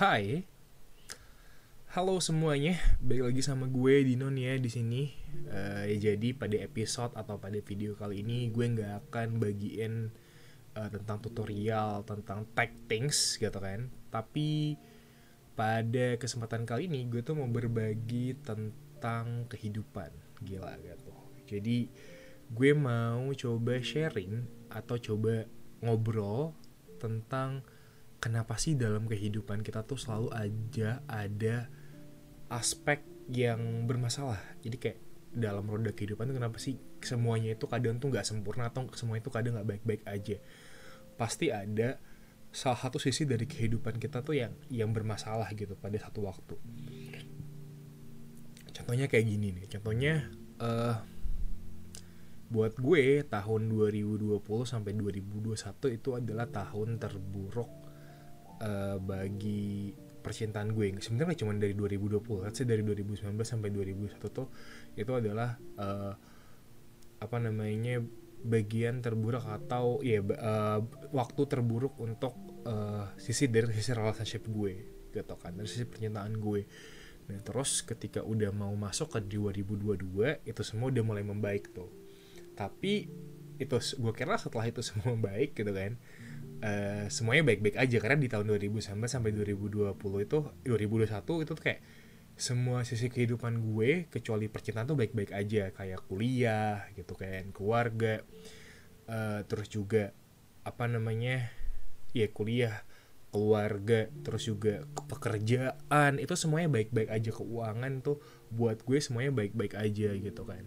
Hai, halo semuanya, balik lagi sama gue Dino nih ya di sini. Uh, jadi pada episode atau pada video kali ini gue nggak akan bagiin uh, tentang tutorial tentang tech things gitu kan. Tapi pada kesempatan kali ini gue tuh mau berbagi tentang kehidupan, gila gitu. Jadi gue mau coba sharing atau coba ngobrol tentang kenapa sih dalam kehidupan kita tuh selalu aja ada aspek yang bermasalah? Jadi kayak dalam roda kehidupan tuh kenapa sih semuanya itu kadang tuh nggak sempurna atau semuanya itu kadang nggak baik-baik aja? Pasti ada salah satu sisi dari kehidupan kita tuh yang yang bermasalah gitu pada satu waktu. Contohnya kayak gini nih contohnya uh, buat gue tahun 2020 sampai 2021 itu adalah tahun terburuk uh, bagi percintaan gue sebenarnya cuma dari 2020 sih dari 2019 sampai 2021 tuh itu adalah uh, apa namanya bagian terburuk atau ya uh, waktu terburuk untuk uh, sisi dari sisi relationship gue gitu kan dari sisi percintaan gue. Nah terus ketika udah mau masuk ke 2022 itu semua udah mulai membaik tuh. Tapi itu gue kira setelah itu semua baik gitu kan uh, semuanya baik-baik aja. Karena di tahun 2019 sampai 2020 itu 2021 itu tuh kayak semua sisi kehidupan gue kecuali percintaan tuh baik-baik aja. Kayak kuliah gitu kan keluarga uh, terus juga apa namanya ya kuliah keluarga terus juga pekerjaan itu semuanya baik-baik aja. Keuangan tuh buat gue semuanya baik-baik aja gitu kan.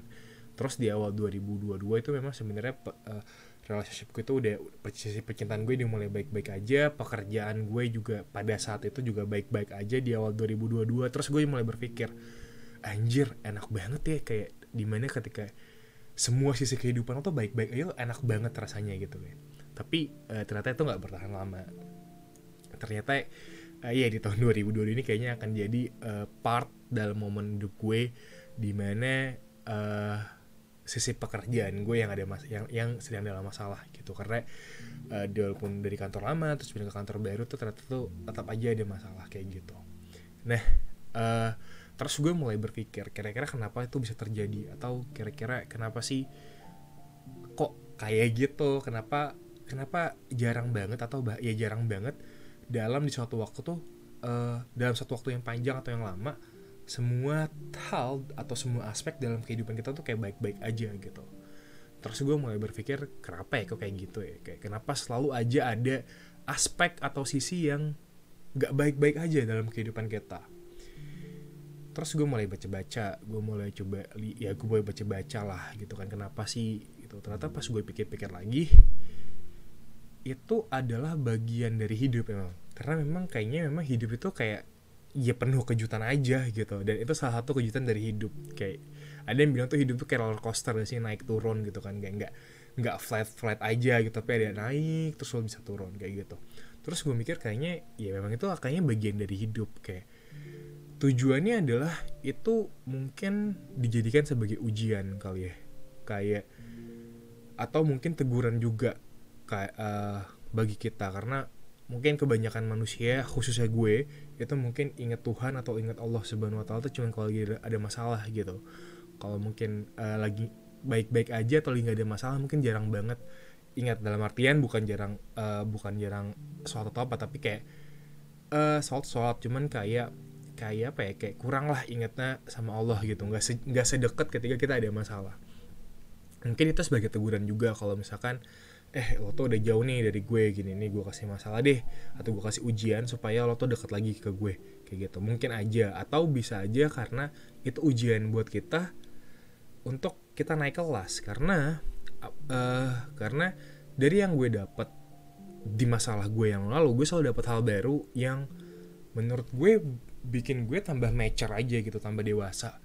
Terus di awal 2022 itu memang sebenarnya uh, relationship gue itu udah sisi percintaan gue udah mulai baik-baik aja pekerjaan gue juga pada saat itu juga baik-baik aja di awal 2022 terus gue mulai berpikir anjir enak banget ya kayak di mana ketika semua sisi kehidupan lo tuh baik-baik aja enak banget rasanya gitu kan tapi uh, ternyata itu nggak bertahan lama. Ternyata uh, ya di tahun 2022 ini kayaknya akan jadi uh, part dalam momen hidup gue di mana uh, sisi pekerjaan gue yang ada mas yang yang sedang dalam masalah gitu. Karena uh, walaupun dari kantor lama terus pindah ke kantor baru tuh ternyata tuh tetap aja ada masalah kayak gitu. Nah uh, terus gue mulai berpikir kira-kira kenapa itu bisa terjadi? Atau kira-kira kenapa sih kok kayak gitu? Kenapa kenapa jarang banget atau bah ya jarang banget dalam di suatu waktu tuh uh, dalam satu waktu yang panjang atau yang lama semua hal atau semua aspek dalam kehidupan kita tuh kayak baik-baik aja gitu. Terus gue mulai berpikir kenapa ya kok kayak gitu ya? Kayak kenapa selalu aja ada aspek atau sisi yang gak baik-baik aja dalam kehidupan kita? Terus gue mulai baca-baca gue mulai coba ya gue mulai baca-baca lah gitu kan kenapa sih itu ternyata pas gue pikir-pikir lagi itu adalah bagian dari hidup memang karena memang kayaknya memang hidup itu kayak ya penuh kejutan aja gitu. Dan itu salah satu kejutan dari hidup. Kayak ada yang bilang tuh hidup tuh kayak roller coaster sih? Naik turun gitu kan. Kayak nggak nggak flat flat aja gitu. Tapi ada naik terus lo bisa turun kayak gitu. Terus gue mikir kayaknya ya memang itu kayaknya bagian dari hidup. Kayak tujuannya adalah itu mungkin dijadikan sebagai ujian kali ya. Kayak atau mungkin teguran juga kayak uh, bagi kita. Karena mungkin kebanyakan manusia khususnya gue itu mungkin ingat Tuhan atau ingat Allah Subhanahu Wa Taala itu cuma kalau lagi ada masalah gitu. Kalau mungkin uh, lagi baik-baik aja atau lagi nggak ada masalah mungkin jarang banget. Ingat dalam artian bukan jarang uh, bukan jarang sholat atau apa tapi kayak uh, sholat sholat cuman kayak kayak apa ya kayak kurang lah ingatnya sama Allah gitu. Nggak se nggak sedekat ketika kita ada masalah. Mungkin itu sebagai teguran juga kalau misalkan eh lo tuh udah jauh nih dari gue gini nih gue kasih masalah deh atau gue kasih ujian supaya lo tuh deket lagi ke gue kayak gitu. Mungkin aja atau bisa aja karena itu ujian buat kita untuk kita naik kelas. Karena uh, karena dari yang gue dapet di masalah gue yang lalu gue selalu dapet hal baru yang menurut gue bikin gue tambah mature aja gitu tambah dewasa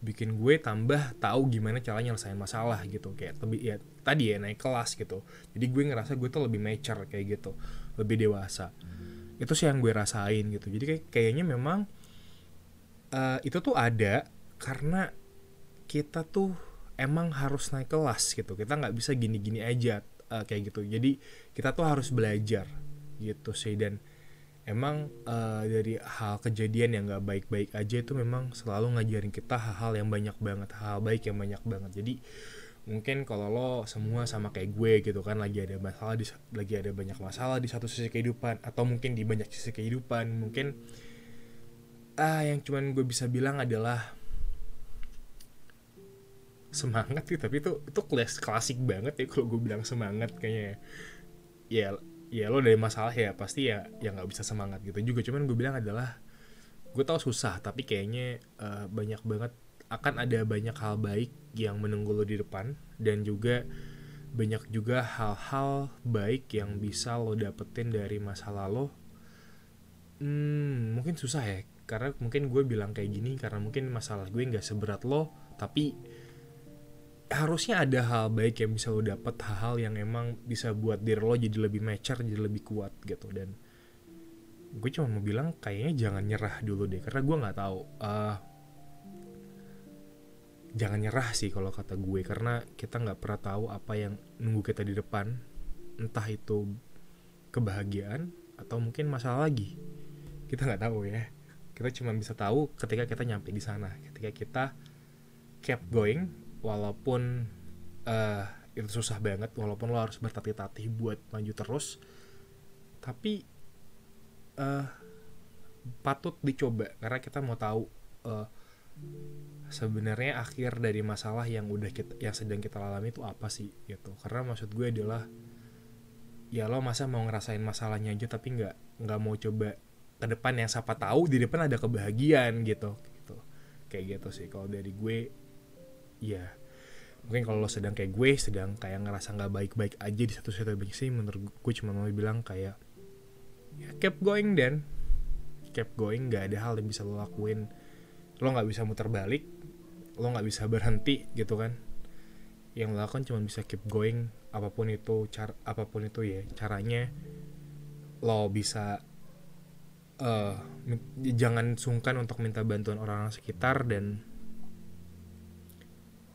bikin gue tambah tahu gimana caranya nyelesain masalah gitu. Kayak lebih ya tadi ya naik kelas gitu. Jadi gue ngerasa gue tuh lebih mature kayak gitu lebih dewasa. Itu sih yang gue rasain gitu. Jadi kayak kayaknya memang uh, itu tuh ada karena kita tuh emang harus naik kelas gitu. Kita nggak bisa gini-gini aja uh, kayak gitu. Jadi kita tuh harus belajar gitu sih. Dan emang uh, dari hal kejadian yang gak baik-baik aja itu memang selalu ngajarin kita hal-hal yang banyak banget hal baik yang banyak banget. Jadi mungkin kalau lo semua sama kayak gue gitu kan lagi ada masalah di lagi ada banyak masalah di satu sisi kehidupan atau mungkin di banyak sisi kehidupan mungkin ah yang cuman gue bisa bilang adalah semangat sih tapi itu itu kelas klasik banget ya kalau gue bilang semangat kayaknya ya ya lo dari masalah ya pasti ya ya nggak bisa semangat gitu. Juga cuman gue bilang adalah gue tau susah tapi kayaknya uh, banyak banget akan ada banyak hal baik yang menunggu lo di depan dan juga banyak juga hal-hal baik yang bisa lo dapetin dari masa lalu. Hmm, mungkin susah ya karena mungkin gue bilang kayak gini karena mungkin masalah gue nggak seberat lo tapi harusnya ada hal baik yang bisa lo dapet hal-hal yang emang bisa buat diri lo jadi lebih mature jadi lebih kuat gitu. Dan gue cuma mau bilang kayaknya jangan nyerah dulu deh karena gue nggak tahu uh, jangan nyerah sih kalau kata gue karena kita nggak pernah tahu apa yang nunggu kita di depan entah itu kebahagiaan atau mungkin masalah lagi. Kita nggak tahu ya. Kita cuma bisa tahu ketika kita nyampe di sana ketika kita keep going walaupun uh, itu susah banget walaupun lo harus bertatih-tatih buat maju terus tapi uh, patut dicoba karena kita mau tahu uh, sebenarnya akhir dari masalah yang udah kita yang sedang kita alami itu apa sih gitu. Karena maksud gue adalah ya lo masa mau ngerasain masalahnya aja tapi nggak nggak mau coba ke depan yang siapa tahu di depan ada kebahagiaan gitu gitu. Kayak gitu sih kalau dari gue ya mungkin kalau lo sedang kayak gue sedang kayak ngerasa nggak baik-baik aja di satu sih menurut gue cuma mau bilang kayak ya keep going dan. Keep going nggak ada hal yang bisa lo lakuin. Lo nggak bisa muter balik lo nggak bisa berhenti gitu kan. Yang lo lakukan cuma bisa keep going apa pun itu cara apa pun itu ya caranya lo bisa uh, jangan sungkan untuk minta bantuan orang-orang sekitar dan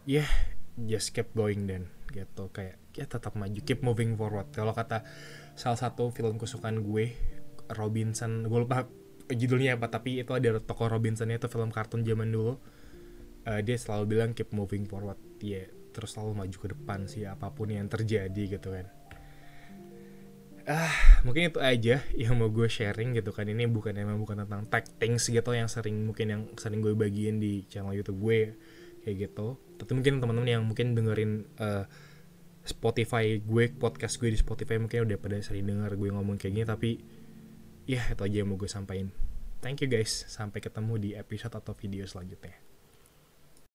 yeah, just keep going dan gitu. Kayak ya tetap maju keep moving forward. Kalau kata salah satu film kesukaan gue Robinson gue lupa judulnya apa tapi itu ada toko Robinson itu film kartun zaman dulu. Uh, dia selalu bilang keep moving forward ya yeah, terus selalu maju ke depan sih apa pun yang terjadi gitu kan. Ah mungkin itu aja yang mau gue sharing gitu kan. Ini bukan emang bukan tentang tech things gitu yang sering mungkin yang sering gue bagiin di channel YouTube gue kayak gitu. Tapi mungkin teman-teman yang mungkin dengerin uh, Spotify gue podcast gue di Spotify mungkin udah pada sering denger gue ngomong kayak gini tapi ya itu aja yang mau gue sampaikan. Thank you guys sampai ketemu di episode atau video selanjutnya